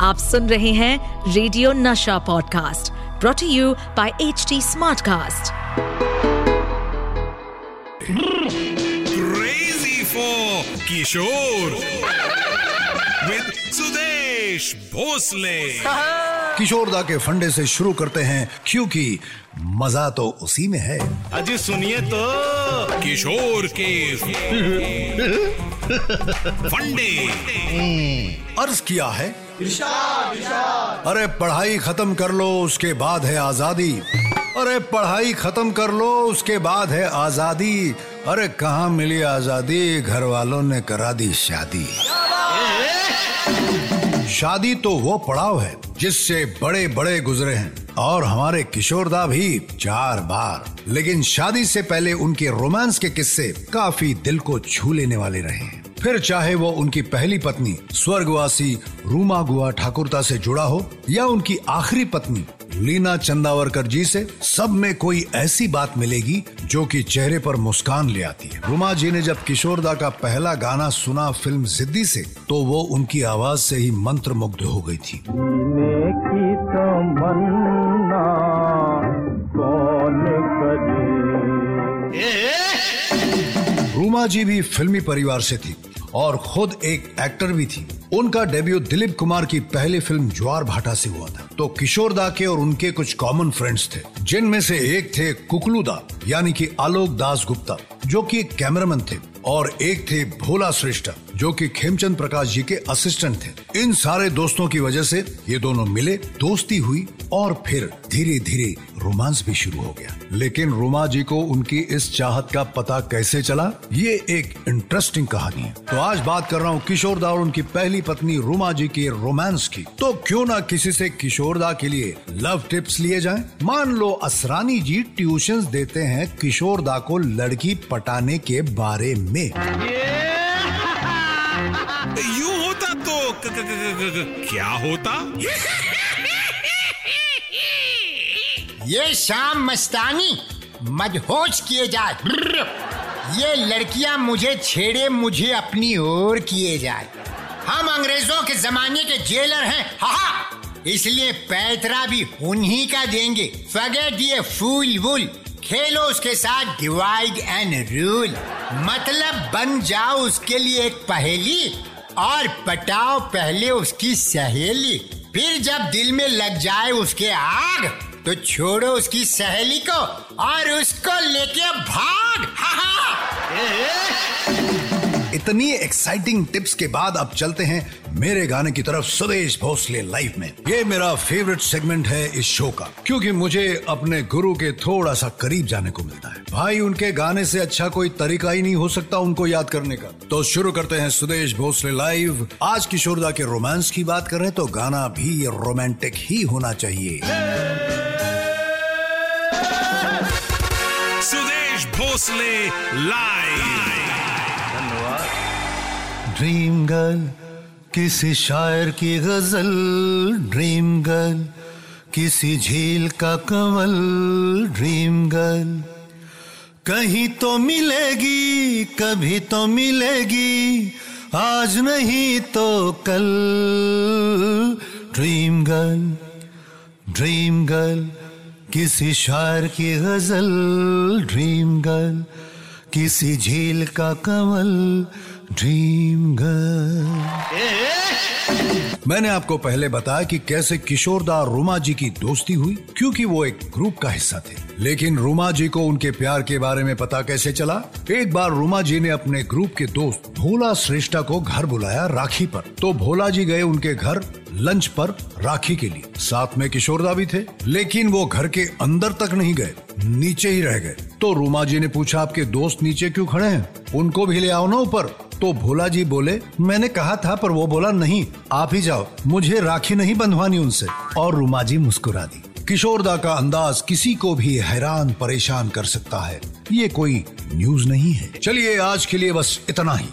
आप सुन रहे हैं radio Nasha podcast brought you by H T Smartcast Crazy for Kishore with Sudesh Bhosle. Kishoreda के फंडे से शुरू करते हैं क्योंकि मज़ा तो उसी में है। अजी सुनिए तो। किशोर के फंडे। अर्ज़ किया है अरे पढ़ाई खत्म कर लो, उसके बाद है आज़ादी। अरे पढ़ाई खत्म कर लो, उसके बाद है आज़ादी। अरे कहाँ मिली आज़ादी? घर वालों ने करा दी शादी। शादी तो वो पड़ाव है, जिससे बड़े बड़े गुजरे हैं। और हमारे किशोरदा भी चार बार। लेकिन शादी से पहले उनके रोमांस के किस्से काफ़ी दिल को छू लेने वाले रहे हैं। फिर चाहे वो उनकी पहली पत्नी स्वर्गवासी रूमा गुआ ठाकुरता से जुड़ा हो या उनकी आखिरी पत्नी लीना चंदावरकर जी से सब में कोई ऐसी बात मिलेगी जो कि चेहरे पर मुस्कान ले आती है। रुमा जी ने जब किशोरदा का पहला गाना सुना फ़िल्म जिद्दी से तो वो उनकी आवाज़ से ही मंत्र मुग्ध हो गई थी। कौन करे? रूमा जी भी फिल्मी परिवार से थी। और खुद एक एक्टर भी थी। उनका डेब्यू दिलीप कुमार की पहली फ़िल्म ज्वार भाटा से हुआ था। तो किशोर दा के और उनके कुछ कॉमन फ्रेंड्स थे, जिनमें से एक थे कुकलू दा, यानी कि आलोक दास गुप्ता, जो कि एक कैमरामैन थे, और एक थे भोला श्रेष्ठ। जो कि खेमचंद प्रकाश जी के असिस्टेंट थे। इन सारे दोस्तों की वजह से ये दोनों मिले, दोस्ती हुई और फिर धीरे धीरे रोमांस भी शुरू हो गया। लेकिन रोमा जी को उनकी इस चाहत का पता कैसे चला? ये एक इंटरेस्टिंग कहानी है। तो आज बात कर रहा हूँ किशोरदा और उनकी पहली पत्नी रोमा जी के रोमांस की। तो क्यों ना किसी से किशोरदा के लिए लव टिप्स लिए जाएँ? मान लो असरानी जी ट्यूशंस देते हैं किशोरदा को लड़की पटाने के बारे में। यूँ होता तो क- क- क- क्या होता? ये शाम मस्तानी मदहोश किए जाए। ये लड़कियाँ मुझे छेड़े, मुझे अपनी ओर किए जाए। हम अंग्रेज़ों के जमाने के जेलर हा। हा इसलिए पैतरा भी उन्हीं का देंगे। फगे दिए फूल वूल खेलो उसके साथ डिवाइड एंड रूल मतलब बन जाओ उसके लिए एक पहेली और पटाओ पहले उसकी सहेली। फिर जब दिल में लग जाए उसके आग तो छोड़ो उसकी सहेली को और उसको लेके भाग। हा हा इतनी एक्साइटिंग टिप्स के बाद अब चलते हैं मेरे गाने की तरफ़ सुदेश भोसले लाइव में ये मेरा फेवरेट सेगमेंट है इस शो का क्योंकि मुझे अपने गुरु के थोड़ा सा करीब जाने को मिलता है भाई उनके गाने से अच्छा कोई तरीका ही नहीं हो सकता उनको याद करने का तो शुरू करते हैं सुदेश भोसले लाइव आज किशोरदा के रोमांस की बात कर हैं तो गाना भी रोमांटिक ही होना चाहिए Sudesh Bhosle live dream girl किसी शायर की गज़ल ड्रीम गर्ल किसी झील का कमल ड्रीम गर्ल कहीं तो मिलेगी, कभी तो मिलेगी, आज नहीं तो कल। ड्रीम गर्ल ड्रीम गर्ल किसी शायर की गज़ल ड्रीम गर्ल किसी झील का कमल ड्रीम गर्ल मैंने आपको पहले बताया कि कैसे किशोरदा रुमा जी की दोस्ती हुई, क्योंकि वो एक ग्रुप का हिस्सा थे। लेकिन रुमा जी को उनके प्यार के बारे में पता कैसे चला? एक बार रुमा जी ने अपने ग्रुप के दोस्त भोला श्रेष्ठा को घर बुलाया राखी पर। तो भोला जी गए उनके घर लंच पर राखी के लिए। साथ में किशोरदा भी थे, लेकिन वो घर के अंदर तक नहीं गए, नीचे ही रह गए। तो रूमा जी ने पूछा, आपके दोस्त नीचे क्यों खड़े हैं? उनको भी ले आओ ना ऊपर। तो भोला जी बोले, मैंने कहा था, पर वो बोला, नहीं, आप ही जाओ। मुझे राखी नहीं बंधवानी उनसे। और रूमा जी मुस्कुरा दी। किशोरदा का अंदाज किसी को भी हैरान, परेशान कर सकता है। ये कोई न्यूज़ नहीं है। चलिए, आज के लिए बस इतना ही।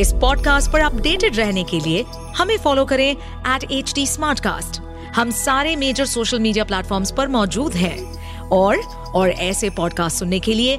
इस पॉडकास्ट पर अपडेटेड रहने के लिए हमें फॉलो करें एट एच टी हम सारे मेजर सोशल मीडिया प्लेटफॉर्म पर मौजूद हैं। और और ऐसे पॉडकास्ट सुनने के लिए